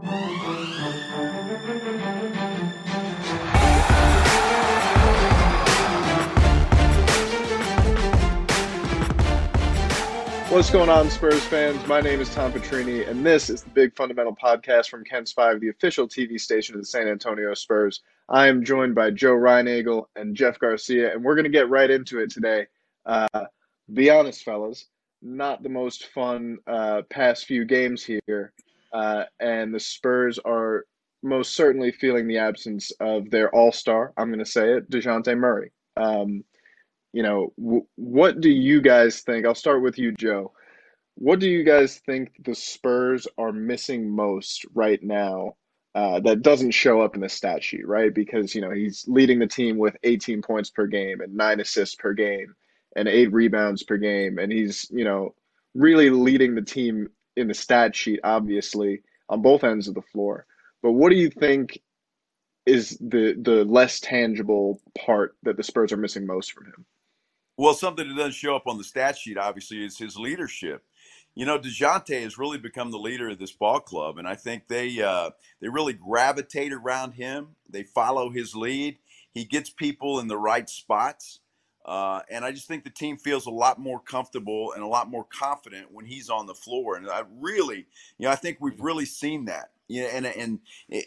What's going on, Spurs fans? My name is Tom Petrini, and this is the Big Fundamental Podcast from KENS 5, the official TV station of the San Antonio Spurs. I am joined by Joe Reinagel and Jeff Garcia, and we're going to get right into it today. Uh, be honest, fellas, not the most fun uh, past few games here, uh, and the Spurs are most certainly feeling the absence of their all star. I'm going to say it, Dejounte Murray. Um, you know, w- what do you guys think? I'll start with you, Joe. What do you guys think the Spurs are missing most right now uh, that doesn't show up in the stat sheet, right? Because, you know, he's leading the team with 18 points per game and nine assists per game and eight rebounds per game. And he's, you know, really leading the team in the stat sheet, obviously, on both ends of the floor. But what do you think is the the less tangible part that the Spurs are missing most from him? Well, something that doesn't show up on the stat sheet, obviously, is his leadership. You know, Dejounte has really become the leader of this ball club, and I think they uh, they really gravitate around him. They follow his lead. He gets people in the right spots, uh, and I just think the team feels a lot more comfortable and a lot more confident when he's on the floor. And I really, you know, I think we've really seen that. Yeah, and and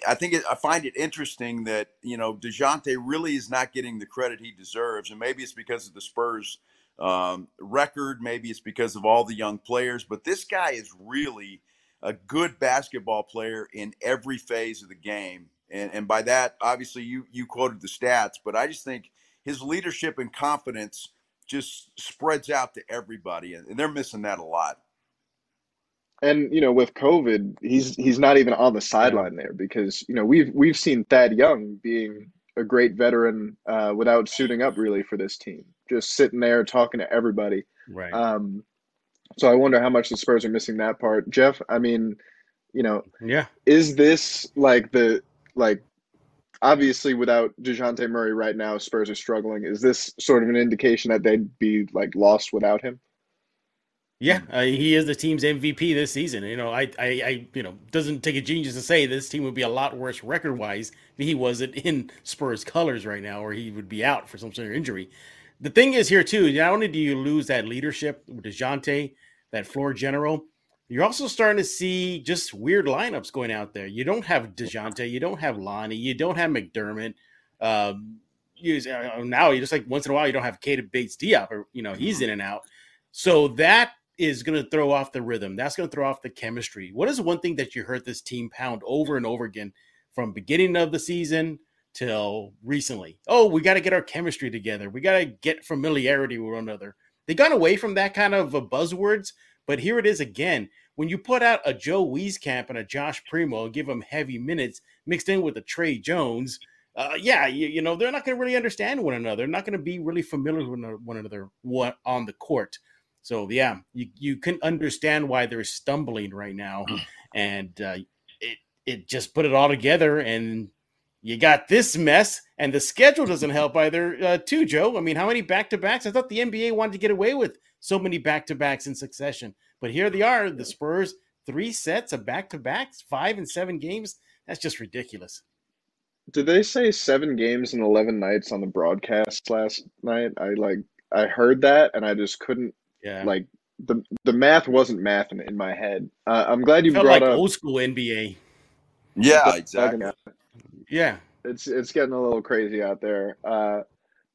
I think it, I find it interesting that you know Dejounte really is not getting the credit he deserves, and maybe it's because of the Spurs um, record, maybe it's because of all the young players, but this guy is really a good basketball player in every phase of the game, and and by that, obviously you you quoted the stats, but I just think his leadership and confidence just spreads out to everybody, and they're missing that a lot. And you know, with COVID, he's he's not even on the sideline there because you know we've we've seen Thad Young being a great veteran uh, without suiting up really for this team, just sitting there talking to everybody. Right. Um, so I wonder how much the Spurs are missing that part. Jeff, I mean, you know, Yeah. is this like the like obviously without Dejounte Murray right now, Spurs are struggling. Is this sort of an indication that they'd be like lost without him? Yeah, uh, he is the team's MVP this season. You know, I, I, I, you know, doesn't take a genius to say this team would be a lot worse record wise if he wasn't in Spurs colors right now, or he would be out for some sort of injury. The thing is here too. Not only do you lose that leadership with Dejounte, that floor general, you're also starting to see just weird lineups going out there. You don't have Dejounte, you don't have Lonnie, you don't have McDermott. Um, you, uh, now you just like once in a while you don't have Keita Bates-Diop, or you know he's in and out. So that is going to throw off the rhythm. That's going to throw off the chemistry. What is one thing that you heard this team pound over and over again from beginning of the season till recently? Oh, we got to get our chemistry together. We got to get familiarity with one another. They got away from that kind of buzzwords, but here it is again. When you put out a Joe Wieskamp and a Josh Primo and give them heavy minutes mixed in with a Tre Jones, uh, yeah, you, you know they're not going to really understand one another. They're not going to be really familiar with one another on the court. So yeah, you you can understand why they're stumbling right now, and uh, it it just put it all together, and you got this mess, and the schedule doesn't help either, uh, too, Joe. I mean, how many back to backs? I thought the NBA wanted to get away with so many back to backs in succession, but here they are, the Spurs, three sets of back to backs, five and seven games. That's just ridiculous. Did they say seven games and eleven nights on the broadcast last night? I like I heard that and I just couldn't Yeah, like the the math wasn't math in, in my head. Uh, I'm glad you felt brought like up. old school NBA. Yeah, exactly. Yeah, It's it's getting a little crazy out there. Uh,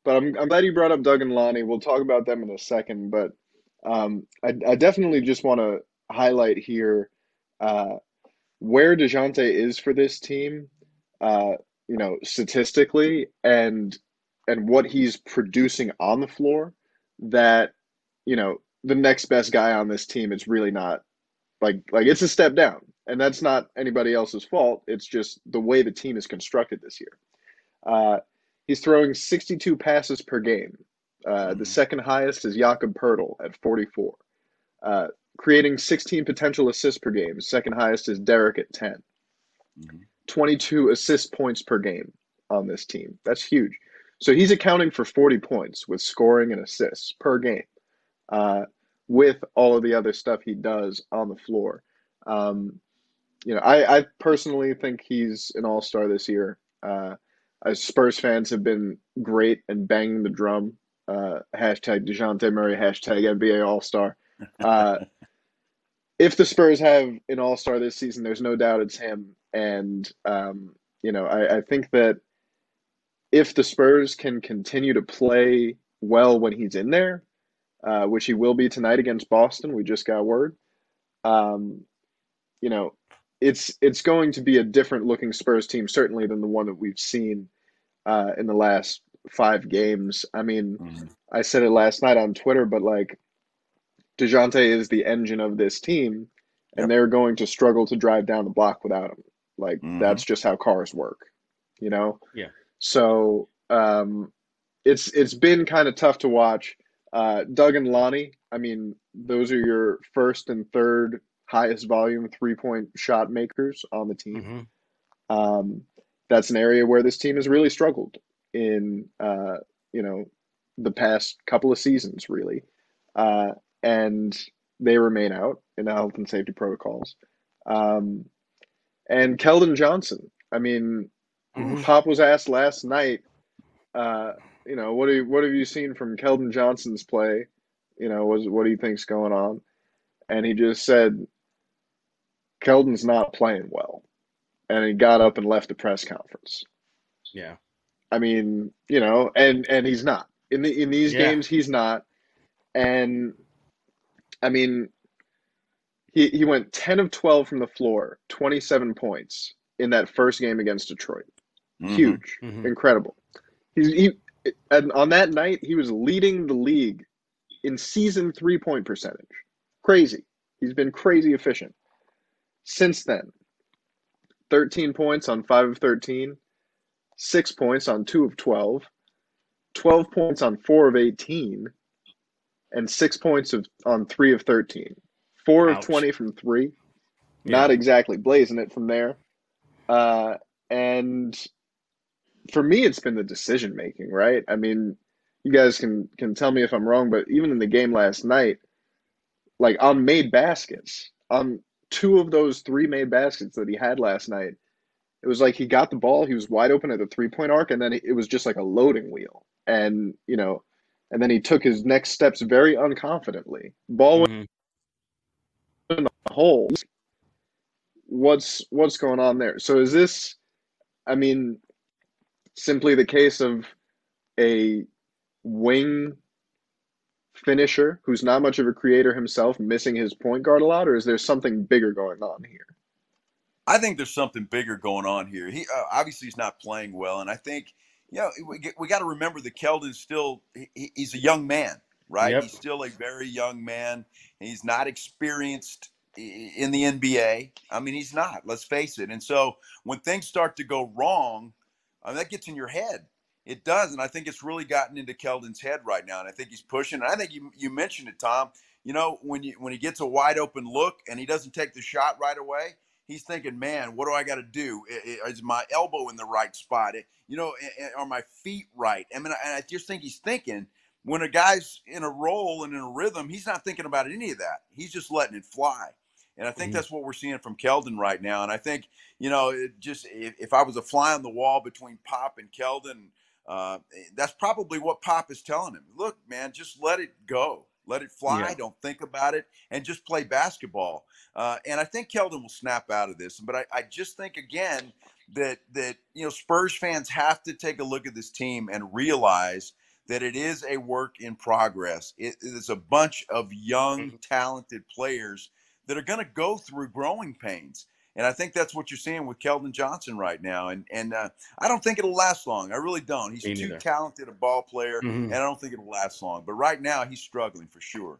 but I'm I'm glad you brought up Doug and Lonnie. We'll talk about them in a second. But um, I I definitely just want to highlight here uh, where Dejounte is for this team. Uh, you know, statistically and and what he's producing on the floor. That you know the next best guy on this team It's really not like like it's a step down and that's not anybody else's fault. It's just the way the team is constructed this year. Uh, he's throwing 62 passes per game. Uh, the Mhm. second highest is Jakob Poeltl at 44 uh, creating 16 potential assists per game. Second highest is Derrick at 10 Mhm. 22 assist points per game on this team. That's huge. So he's accounting for 40 points with scoring and assists per game uh, with all of the other stuff he does on the floor. Um, you know, I, I personally think he's an all star this year. Uh, as Spurs fans have been great and banging the drum. Uh, hashtag Dejounte Murray, hashtag NBA All Star. Uh, if the Spurs have an All Star this season, there's no doubt it's him. And um, you know, I, I think that if the Spurs can continue to play well when he's in there, uh, which he will be tonight against Boston, we just got word. Um, you know, it's it's going to be a different looking Spurs team certainly than the one that we've seen uh, in the last five games. I mean, mm-hmm. I said it last night on Twitter, but like Dejounte is the engine of this team, and yep. they're going to struggle to drive down the block without him. Like mm-hmm. that's just how cars work, you know. Yeah. So um, it's it's been kind of tough to watch. Uh, Doug and Lonnie, I mean, those are your first and third highest volume three point shot makers on the team. Mm-hmm. Um, that's an area where this team has really struggled in, uh, you know, the past couple of seasons, really. Uh, and they remain out in the health and safety protocols. Um, and Keldon Johnson, I mean, mm-hmm. Pop was asked last night, uh, you know, what do you, what have you seen from Keldon Johnson's play? You know, was what do you think's going on? And he just said, Keldon's not playing well. And he got up and left the press conference. Yeah. I mean, you know, and and he's not. In the in these yeah. games he's not. And I mean, he he went 10 of 12 from the floor, 27 points in that first game against Detroit. Mm-hmm. Huge. Mm-hmm. Incredible. He's he and on that night he was leading the league in season three-point percentage. Crazy. He's been crazy efficient. Since then, 13 points on 5 of 13, 6 points on 2 of 12, 12 points on 4 of 18, and 6 points of, on 3 of 13. 4 Ouch. of 20 from 3. Yeah. Not exactly blazing it from there. Uh, and for me, it's been the decision making, right? I mean, you guys can can tell me if I'm wrong, but even in the game last night, like on made baskets, on two of those three made baskets that he had last night, it was like he got the ball, he was wide open at the three point arc, and then it was just like a loading wheel. And, you know, and then he took his next steps very unconfidently. Ball mm-hmm. went in the hole. What's what's going on there? So is this I mean simply the case of a wing finisher who's not much of a creator himself missing his point guard a lot, or is there something bigger going on here? I think there's something bigger going on here. He uh, obviously he's not playing well, and I think you know we, we got to remember that Keldon's still he, he's a young man, right? Yep. He's still a very young man. He's not experienced in the NBA. I mean, he's not. Let's face it. And so when things start to go wrong, I mean, that gets in your head. It does, and I think it's really gotten into Keldon's head right now, and I think he's pushing. And I think you you mentioned it, Tom. You know, when you when he gets a wide open look and he doesn't take the shot right away, he's thinking, "Man, what do I got to do? Is my elbow in the right spot? You know, are my feet right?" I mean, I just think he's thinking when a guy's in a roll and in a rhythm, he's not thinking about any of that. He's just letting it fly. And I think mm-hmm. that's what we're seeing from Keldon right now. And I think, you know, just if, if, I was a fly on the wall between Pop and Keldon, uh, that's probably what Pop is telling him. Look, man, just let it go. Let it fly. Yeah. Don't think about it, and just play basketball. Uh, and I think Keldon will snap out of this. But I, I, just think again that that you know Spurs fans have to take a look at this team and realize that it is a work in progress. it is a bunch of young, mm-hmm. talented players that are going to go through growing pains. And I think that's what you're seeing with Keldon Johnson right now. And and uh, I don't think it'll last long. I really don't. He's too talented a ball player, mm-hmm. and I don't think it'll last long. But right now, he's struggling for sure.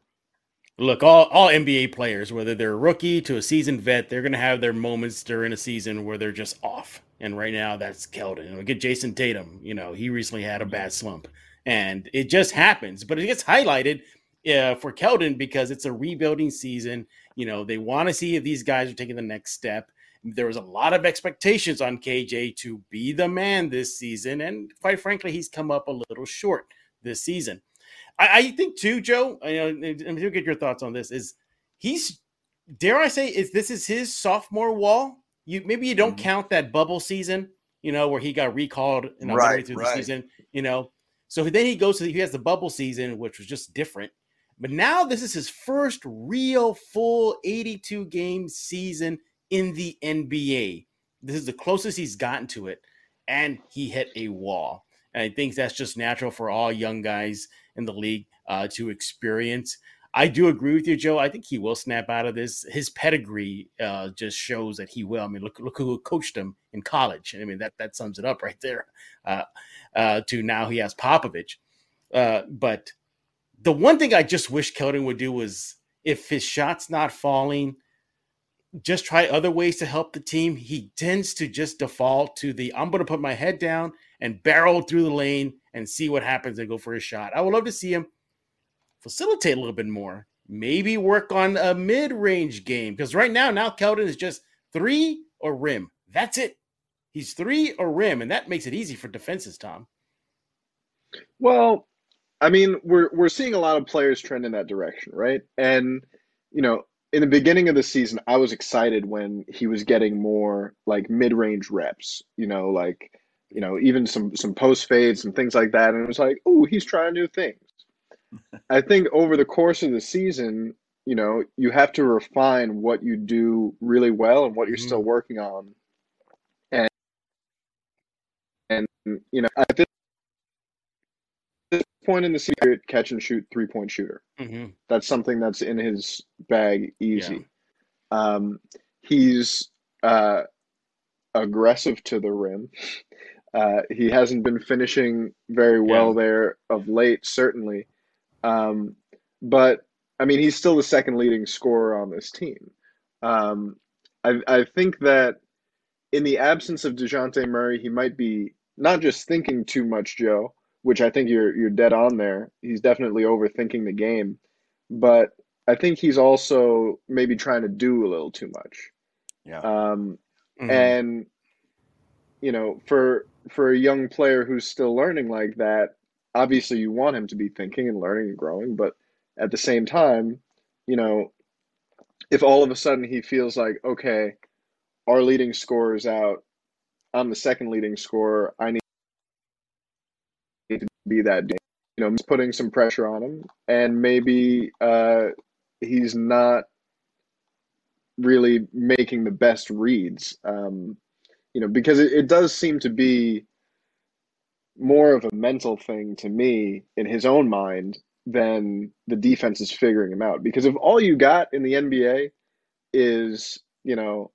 Look, all, all NBA players, whether they're a rookie to a seasoned vet, they're going to have their moments during a season where they're just off. And right now, that's Keldon. We get Jayson Tatum. You know, he recently had a bad slump, and it just happens. But it gets highlighted uh, for Keldon because it's a rebuilding season. You know, they want to see if these guys are taking the next step. There was a lot of expectations on KJ to be the man this season, and quite frankly, he's come up a little short this season. I, I think too, Joe. You know, and to get your thoughts on this is he's dare I say, is this is his sophomore wall? You maybe you don't mm-hmm. count that bubble season, you know, where he got recalled and right, through right. the season, you know. So then he goes to he has the bubble season, which was just different. But now this is his first real full 82 game season in the NBA. This is the closest he's gotten to it, and he hit a wall. And I think that's just natural for all young guys in the league uh, to experience. I do agree with you, Joe. I think he will snap out of this. His pedigree uh, just shows that he will. I mean, look, look who coached him in college. I mean, that that sums it up right there. Uh, uh, to now he has Popovich. Uh, but the one thing I just wish Keldon would do was if his shot's not falling, just try other ways to help the team. He tends to just default to the I'm going to put my head down and barrel through the lane and see what happens and go for a shot. I would love to see him facilitate a little bit more. Maybe work on a mid range game because right now, now Keldon is just three or rim. That's it. He's three or rim, and that makes it easy for defenses, Tom. Well, I mean, we're we're seeing a lot of players trend in that direction, right? And you know, in the beginning of the season, I was excited when he was getting more like mid-range reps, you know, like you know, even some some post fades and things like that. And it was like, oh, he's trying new things. I think over the course of the season, you know, you have to refine what you do really well and what you're mm-hmm. still working on. And and you know, at this point in the secret catch and shoot three point shooter. Mm-hmm. That's something that's in his bag easy. Yeah. Um, he's uh, aggressive to the rim. Uh, he hasn't been finishing very well yeah. there of late, certainly. Um, but I mean, he's still the second leading scorer on this team. Um, I, I think that in the absence of Dejounte Murray, he might be not just thinking too much, Joe, which I think you're you're dead on there. He's definitely overthinking the game, but I think he's also maybe trying to do a little too much. Yeah. Um, mm-hmm. and you know, for for a young player who's still learning like that, obviously you want him to be thinking and learning and growing, but at the same time, you know, if all of a sudden he feels like, okay, our leading scorer is out, I'm the second leading scorer, I need to be that, you know, putting some pressure on him, and maybe uh, he's not really making the best reads, um, you know, because it, it does seem to be more of a mental thing to me in his own mind than the defense is figuring him out. Because if all you got in the NBA is, you know,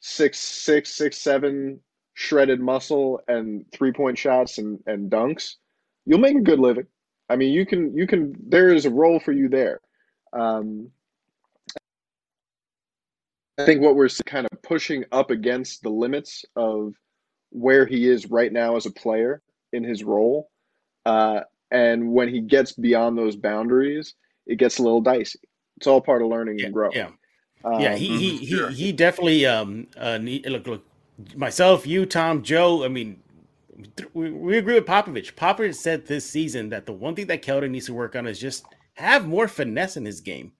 six, six, six, seven shredded muscle and three point shots and, and dunks, you'll make a good living. I mean, you can, you can, there is a role for you there. Um, I think what we're kind of pushing up against the limits of where he is right now as a player in his role. Uh, and when he gets beyond those boundaries, it gets a little dicey. It's all part of learning yeah, and growing. Yeah, um, yeah. He he sure. he, he definitely um uh look look myself, you, Tom, Joe. I mean, we, we agree with Popovich. Popovich said this season that the one thing that Keldon needs to work on is just have more finesse in his game.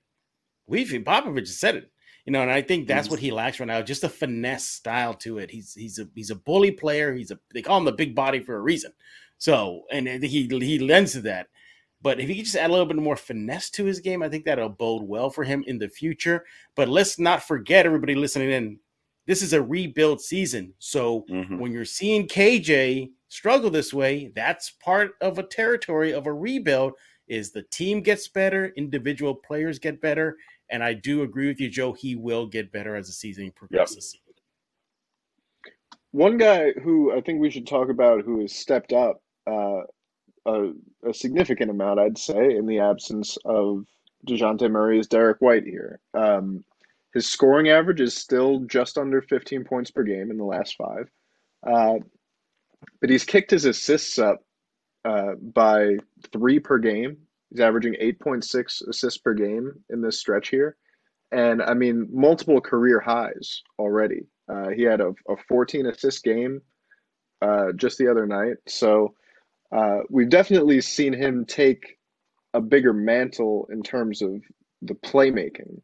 We've Popovich said it you know, and I think that's mm-hmm. what he lacks right now, just a finesse style to it. He's he's a he's a bully player. He's a they call him the big body for a reason. So, and he he lends to that. But if he could just add a little bit more finesse to his game, I think that'll bode well for him in the future. But let's not forget, everybody listening in, this is a rebuild season. So mm-hmm. when you're seeing KJ struggle this way, that's part of a territory of a rebuild. Is the team gets better, individual players get better, and I do agree with you, Joe. He will get better as the season progresses. Yep. One guy who I think we should talk about who has stepped up uh, a, a, significant amount, I'd say, in the absence of Dejounte Murray is Derrick White here. Um, his scoring average is still just under 15 points per game in the last five. Uh, but he's kicked his assists up uh, by three per game He's averaging 8.6 assists per game in this stretch here. And I mean, multiple career highs already. Uh, he had a, a 14 assist game uh, just the other night. So uh, we've definitely seen him take a bigger mantle in terms of the playmaking.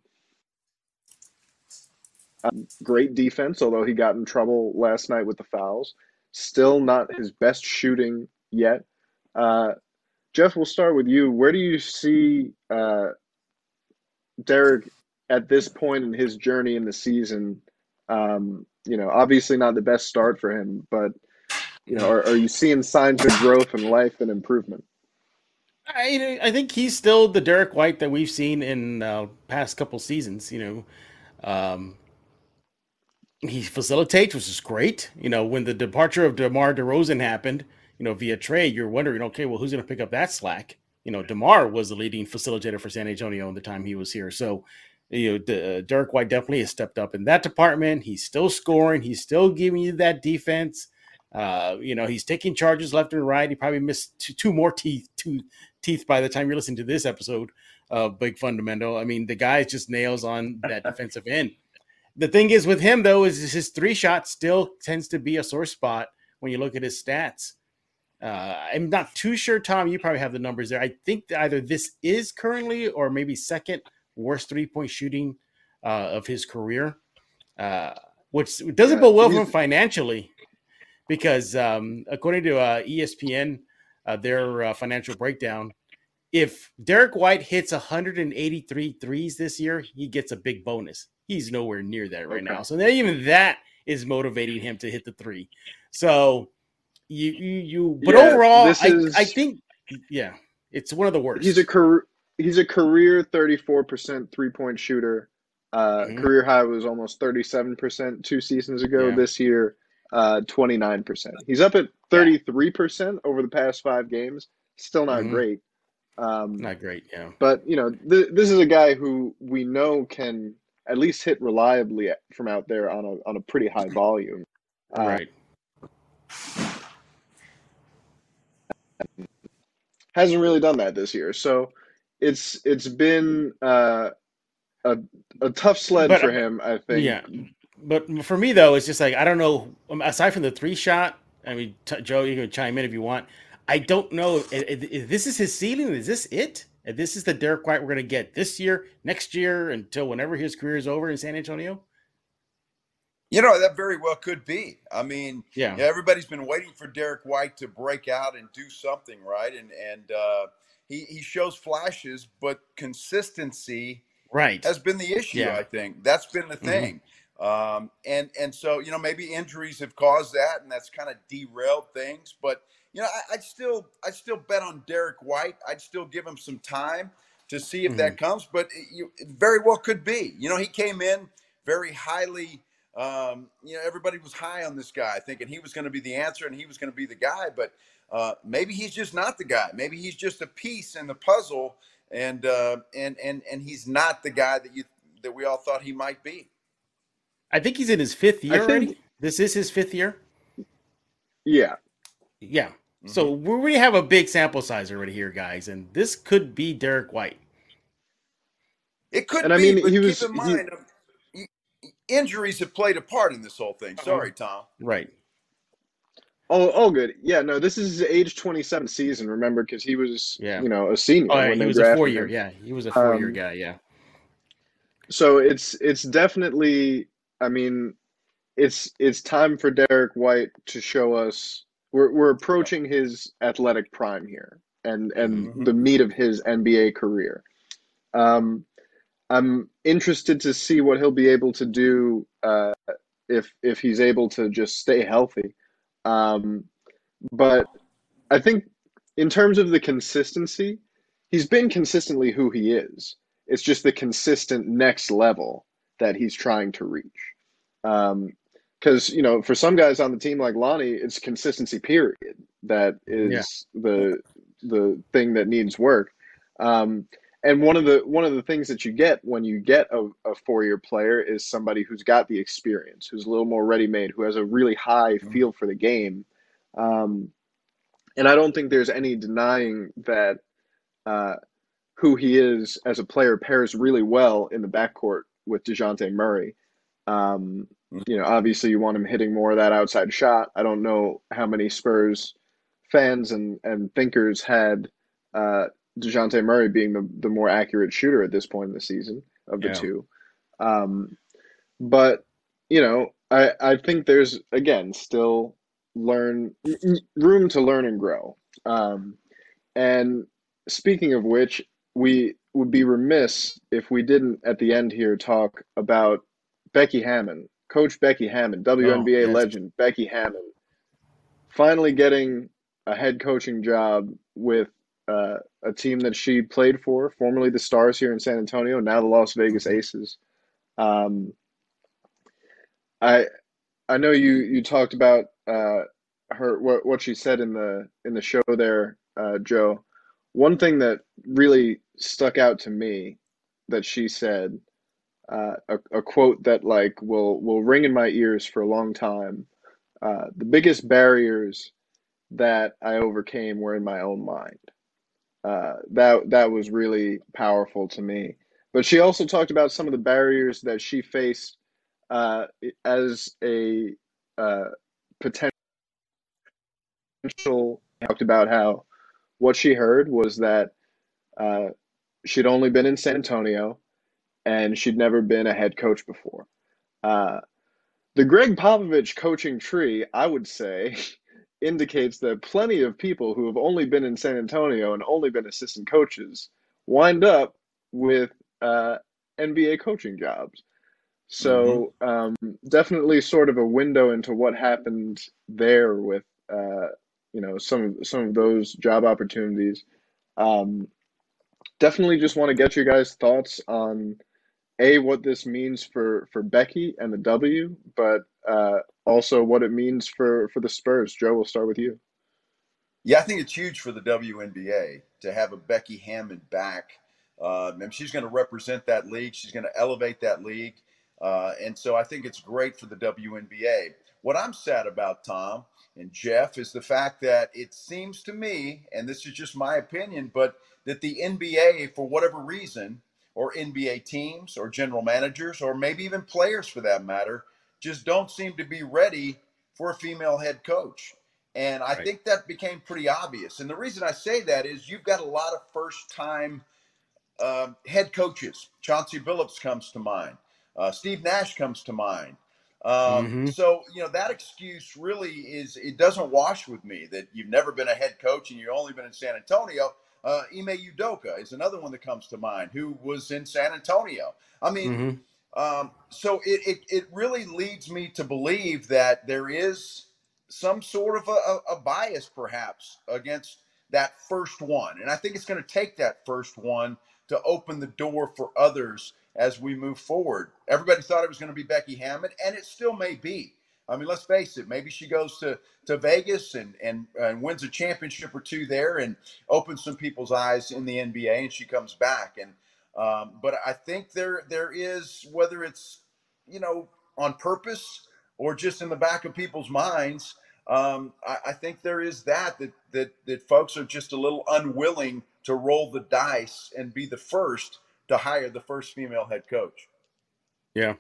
Um, great defense, although he got in trouble last night with the fouls. Still not his best shooting yet. Uh, Jeff, we'll start with you. Where do you see uh, Derrick at this point in his journey in the season? Um, you know, obviously not the best start for him, but you know, are, are you seeing signs of growth and life and improvement? I I think he's still the Derrick White that we've seen in uh, past couple seasons. You know, um, he facilitates, which is great. You know, when the departure of DeMar DeRozan happened, you know, via trade, you're wondering, okay, well, who's going to pick up that slack? You know, DeMar was the leading facilitator for San Antonio in the time he was here. So, you know, uh, Derrick White definitely has stepped up in that department. He's still scoring. He's still giving you that defense. Uh, you know, he's taking charges left and right. He probably missed two, two more teeth, two teeth by the time you're listening to this episode of Big Fundamental. I mean, the guy just nails on that defensive end. The thing is with him though is his three shot still tends to be a sore spot when you look at his stats. Uh, I'm not too sure, Tom. You probably have the numbers there. I think either this is currently or maybe second worst three point shooting uh, of his career, uh, which doesn't go well for him financially because um, according to uh, ESPN, uh, their uh, financial breakdown, if Derrick White hits 183 threes this year, he gets a big bonus. He's nowhere near that right okay. now. So even that is motivating him to hit the three. So you you, you but yeah, overall, I, is, I think yeah, it's one of the worst. He's a career he's a career 34% three point shooter. Uh, mm-hmm. Career high was almost 37% two seasons ago. Yeah. This year, uh, 29%. He's up at 33% over the past five games. Still not mm-hmm. great. Um, not great, yeah. But, you know, th- this is a guy who we know can at least hit reliably from out there on a, on a pretty high volume. Uh, right. Hasn't really done that this year. So it's it's been uh, a, a tough sled but, for him, I think. Yeah but for me though, it's just like I don't know. Um, aside from the three shot, I mean, t- Joe, you can chime in if you want. I don't know if, if this is his ceiling. Is this it? If this is the Derrick White we're going to get this year, next year, until whenever his career is over in San Antonio? You know, that very well could be. I mean, yeah, everybody's been waiting for Derrick White to break out and do something, right? And and uh, he he shows flashes, but consistency, right, has been the issue. Yeah. I think that's been the mm-hmm. thing. Mm-hmm. Um, and and so you know maybe injuries have caused that, and that's kind of derailed things. But you know I, would still I'd still bet on Derrick White. I'd still give him some time to see if mm-hmm. that comes. But it, you, it very well could be. You know he came in very highly. Um, you know everybody was high on this guy, thinking he was going to be the answer and he was going to be the guy. But uh, maybe he's just not the guy. Maybe he's just a piece in the puzzle, and uh, and and and he's not the guy that you that we all thought he might be. I think he's in his fifth year think, already. This is his fifth year. Yeah. Yeah. Mm-hmm. So we already have a big sample size already here, guys, and this could be Derrick White. It could and be, I mean, but he keep was, in mind, he, injuries have played a part in this whole thing. Sorry, Tom. Right. Oh, all good. Yeah, no, this is his age 27 season, remember, because he was, yeah. you know, a senior. Oh, yeah, he was a four year. Yeah, he was a four year um, guy. Yeah. So it's it's definitely I mean, it's it's time for Derrick White to show us we're we're approaching his athletic prime here and and mm-hmm. the meat of his NBA career. Um, I'm interested to see what he'll be able to do uh, if if he's able to just stay healthy. Um, but I think in terms of the consistency, he's been consistently who he is. It's just the consistent next level that he's trying to reach. Because you know, for some guys on the team like Lonnie, it's consistency. Period. That is yeah. the the thing that needs work. Um, and one of the one of the things that you get when you get a, a four year player is somebody who's got the experience, who's a little more ready made, who has a really high mm-hmm. feel for the game. Um, and I don't think there's any denying that uh, who he is as a player pairs really well in the backcourt with Dejounte Murray. Um. You know, obviously you want him hitting more of that outside shot. I don't know how many Spurs fans and, and thinkers had uh, Dejounte Murray being the, the more accurate shooter at this point in the season of the yeah. two. Um, but you know, I I think there's again still learn room to learn and grow. Um, and speaking of which, we would be remiss if we didn't at the end here talk about Becky Hammon, Coach Becky Hammon, WNBA oh, yes. legend Becky Hammon, finally getting a head coaching job with uh, a team that she played for, formerly the Stars here in San Antonio, now the Las Vegas Aces. Um, I I know you you talked about uh, her what what she said in the in the show there, uh, Joe. One thing that really stuck out to me that she said, uh, a, a quote that like will will ring in my ears for a long time. Uh, the biggest barriers that I overcame were in my own mind. Uh, that that was really powerful to me. But she also talked about some of the barriers that she faced uh, as a uh, potential. Talked about how what she heard was that she'd only been in San Antonio and she'd never been a head coach before. Uh, the Gregg Popovich coaching tree, I would say, indicates that plenty of people who have only been in San Antonio and only been assistant coaches wind up with uh, NBA coaching jobs. So mm-hmm. um, definitely sort of a window into what happened there with uh, you know some of some of those job opportunities. Um, definitely just want to get your guys' thoughts on a what this means for for Becky and the W, but uh, also what it means for for the Spurs. Joe, we'll start with you. Yeah, I think it's huge for the WNBA to have a Becky Hammon back. Uh, and she's going to represent that league. She's going to elevate that league. Uh, and so I think it's great for the WNBA. What I'm sad about, Tom and Jeff, is the fact that it seems to me, and this is just my opinion, but that the NBA, for whatever reason, or NBA teams or general managers or maybe even players for that matter just don't seem to be ready for a female head coach. And I right. think that became pretty obvious. And the reason I say that is you've got a lot of first time uh, head coaches. Chauncey Billups comes to mind. Uh, Steve Nash comes to mind. Um, mm-hmm. So, you know, that excuse really is, it doesn't wash with me that you've never been a head coach and you've only been in San Antonio. Uh, Ime Udoka is another one that comes to mind who was in San Antonio. I mean, mm-hmm. um, so it, it, it, really leads me to believe that there is some sort of a, a bias perhaps against that first one. And I think it's going to take that first one to open the door for others as we move forward. Everybody thought it was going to be Becky Hammon, and it still may be. I mean, let's face it. Maybe she goes to, to Vegas and, and, and wins a championship or two there and opens some people's eyes in the NBA, and she comes back. And um, but I think there there is whether it's you know on purpose or just in the back of people's minds. Um, I, I think there is that, that that that folks are just a little unwilling to roll the dice and be the first to hire the first female head coach. Yeah.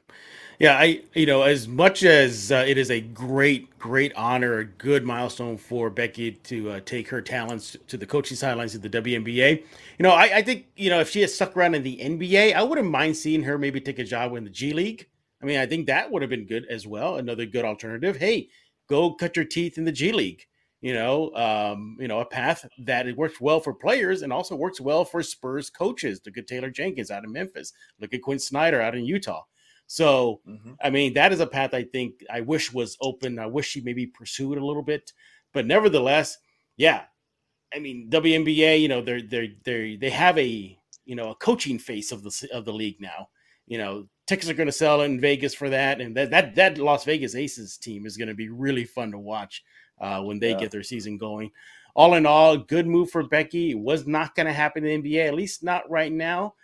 Yeah, I you know as much as uh, it is a great great honor, a good milestone for Becky to uh, take her talents to the coaching sidelines of the WNBA. You know, I, I think you know if she had stuck around in the NBA, I wouldn't mind seeing her maybe take a job in the G League. I mean, I think that would have been good as well. Another good alternative. Hey, go cut your teeth in the G League. You know, um, you know, a path that it works well for players and also works well for Spurs coaches. Look at Taylor Jenkins out of Memphis. Look at Quin Snyder out in Utah. So, mm-hmm. I mean, that is a path I think I wish was open. I wish she maybe pursued a little bit, but nevertheless, yeah. I mean, WNBA, you know, they're they're they they have a you know a coaching face of the of the league now. You know, tickets are going to sell in Vegas for that, and that that that Las Vegas Aces team is going to be really fun to watch uh, when they yeah. get their season going. All in all, good move for Becky. It was not going to happen in the NBA, at least not right now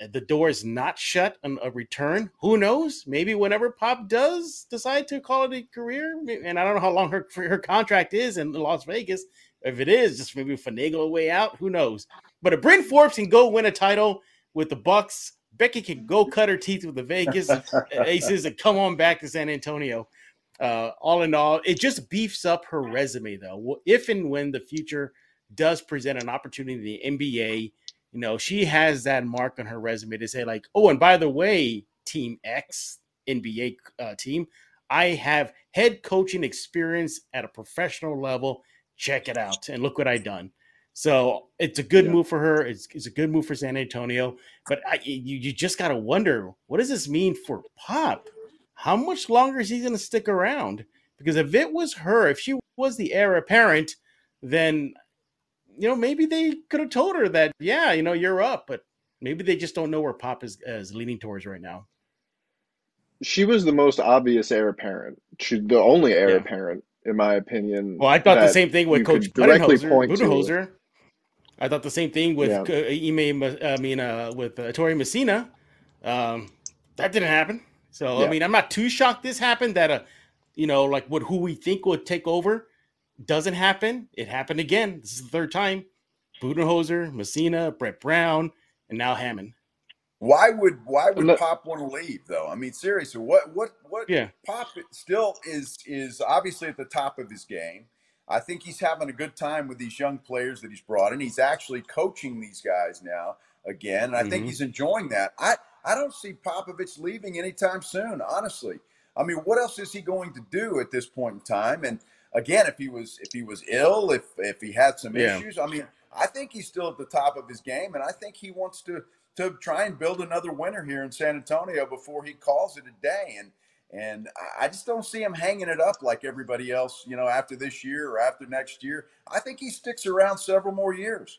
the door is not shut on a return. Who knows? Maybe whenever Pop does decide to call it a career, and I don't know how long her her contract is in Las Vegas. If it is, just maybe finagle a way out. Who knows? But if Bryn Forbes can go win a title with the Bucks, Becky can go cut her teeth with the Vegas Aces and come on back to San Antonio. Uh, all in all, it just beefs up her resume, though. If and when the future does present an opportunity in the NBA you know, she has that mark on her resume to say, like, oh, and by the way, Team X, NBA uh, team. I have head coaching experience at a professional level. Check it out. And look what I done. So it's a good yeah. move for her. It's, it's, a good move for San Antonio. But I, you, you just got to wonder what does this mean for Pop? How much longer is he going to stick around? Because if it was her, if she was the heir apparent, then you know maybe they could have told her that yeah, you know you're up, but maybe they just don't know where Pop is, is leaning towards right now. She was the most obvious heir apparent. She the only heir yeah. apparent, in my opinion. Well, I thought the same thing with Coach directly point Budenholzer. I thought the same thing with yeah. Ime. I mean, uh, with uh, Tori Messina. Um, that didn't happen. So yeah. I mean, I'm not too shocked this happened. That uh, you know, like what who we think would take over doesn't happen. It happened again. This is the third time. Budenholzer, Messina, Brett Brown, and now Hammon. Why would why would Pop want to leave though? I mean, seriously, what what what? Yeah, Pop still is is obviously at the top of his game. I think he's having a good time with these young players that he's brought in. He's actually coaching these guys now again, and I mm-hmm. think he's enjoying that. I I don't see Popovich leaving anytime soon, honestly. I mean, what else is he going to do at this point in time? And again, if he was if he was ill, if if he had some yeah. issues, I mean, I think he's still at the top of his game, and I think he wants to to try and build another winner here in San Antonio before he calls it a day. And and I just don't see him hanging it up like everybody else, you know, after this year or after next year. I think he sticks around several more years.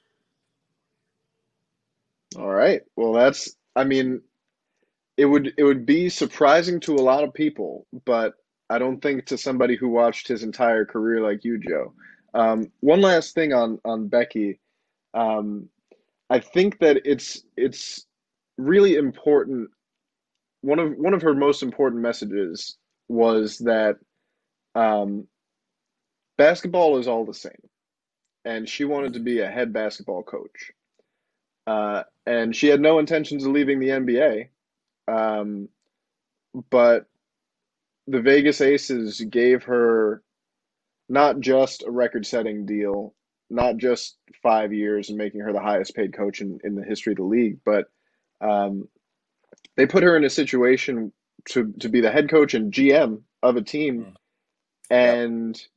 All right. Well, that's I mean, it would it would be surprising to a lot of people, but I don't think to somebody who watched his entire career like you, Joe. Um, one last thing on on Becky, um, I think that it's it's really important. One of one of her most important messages was that um, basketball is all the same, and she wanted to be a head basketball coach. Uh, and she had no intentions of leaving the NBA. Um, but the Vegas Aces gave her not just a record setting deal, not just five years and making her the highest paid coach in, in the history of the league, but um, they put her in a situation to, to be the head coach and GM of a team. Hmm. And, yep.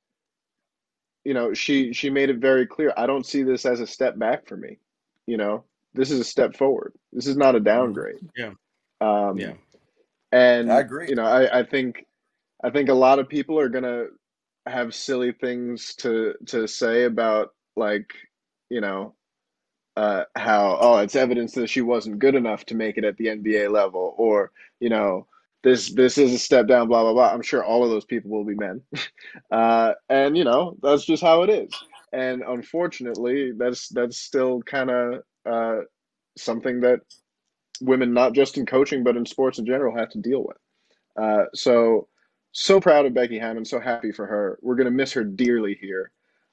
you know, she, she made it very clear. I don't see this as a step back for me. You know, this is a step forward. This is not a downgrade. Yeah. Um, yeah. And I agree. You know, I, I think I think a lot of people are gonna have silly things to to say about like, you know, uh, how oh it's evidence that she wasn't good enough to make it at the NBA level, or you know, this this is a step down, blah blah blah. I'm sure all of those people will be men, uh, and you know that's just how it is. And unfortunately, that's that's still kind of uh, something that women, not just in coaching but in sports in general, have to deal with. Uh, so, so proud of Becky Hammon. So happy for her. We're going to miss her dearly here.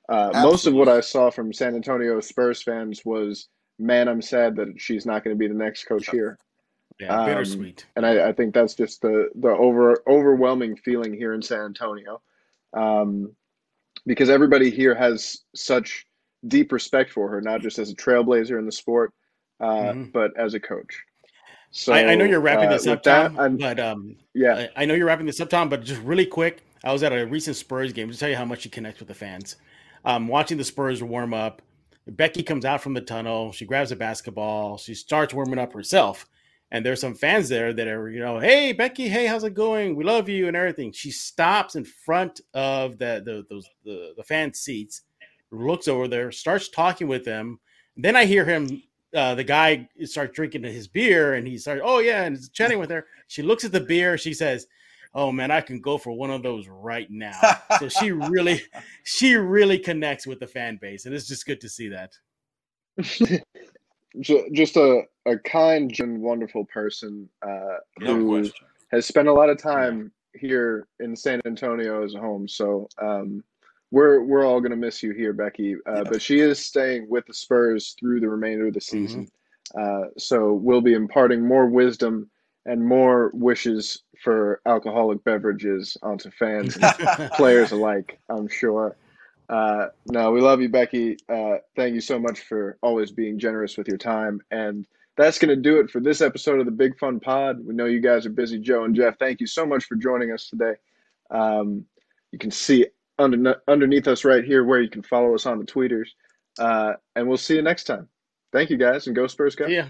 Uh, most of what I saw from San Antonio Spurs fans was, man, I'm sad that she's not going to be the next coach here. Yeah, um, bittersweet. And I, I, think that's just the the over overwhelming feeling here in San Antonio, um, because everybody here has such deep respect for her, not just as a trailblazer in the sport, uh, mm-hmm. but as a coach. So I, I know you're wrapping uh, this up, Tom, that, but um, yeah, I, I, know you're wrapping this up, Tom. But just really quick, I was at a recent Spurs game to tell you how much you connect with the fans. Um, watching the Spurs warm up, Becky comes out from the tunnel. She grabs a basketball. She starts warming up herself. And there's some fans there that are, you know, hey Becky, hey, how's it going? We love you and everything. She stops in front of the the those the, the fan seats, looks over there, starts talking with them. Then I hear him uh, the guy starts drinking his beer and he starts, oh yeah, and he's chatting with her. She looks at the beer. She says, "Oh man, I can go for one of those right now." so she really, she really connects with the fan base, and it's just good to see that. just a, a kind and wonderful person uh, no who question. has spent a lot of time yeah. here in San Antonio as a home. So um, we're we're all gonna miss you here, Becky. Uh, yeah. But she is staying with the Spurs through the remainder of the mm-hmm. season. Mm-hmm. Uh, so we'll be imparting more wisdom and more wishes for alcoholic beverages onto fans and players alike. I'm sure. Uh, no, we love you, Becky. Uh, thank you so much for always being generous with your time and that's going to do it for this episode of the Big Fun Pod. We know you guys are busy, Joe and Jeff. Thank you so much for joining us today. Um, you can see under, underneath us right here where you can follow us on the tweeters. Uh, and we'll see you next time. Thank you guys, and go Spurs go. Yeah.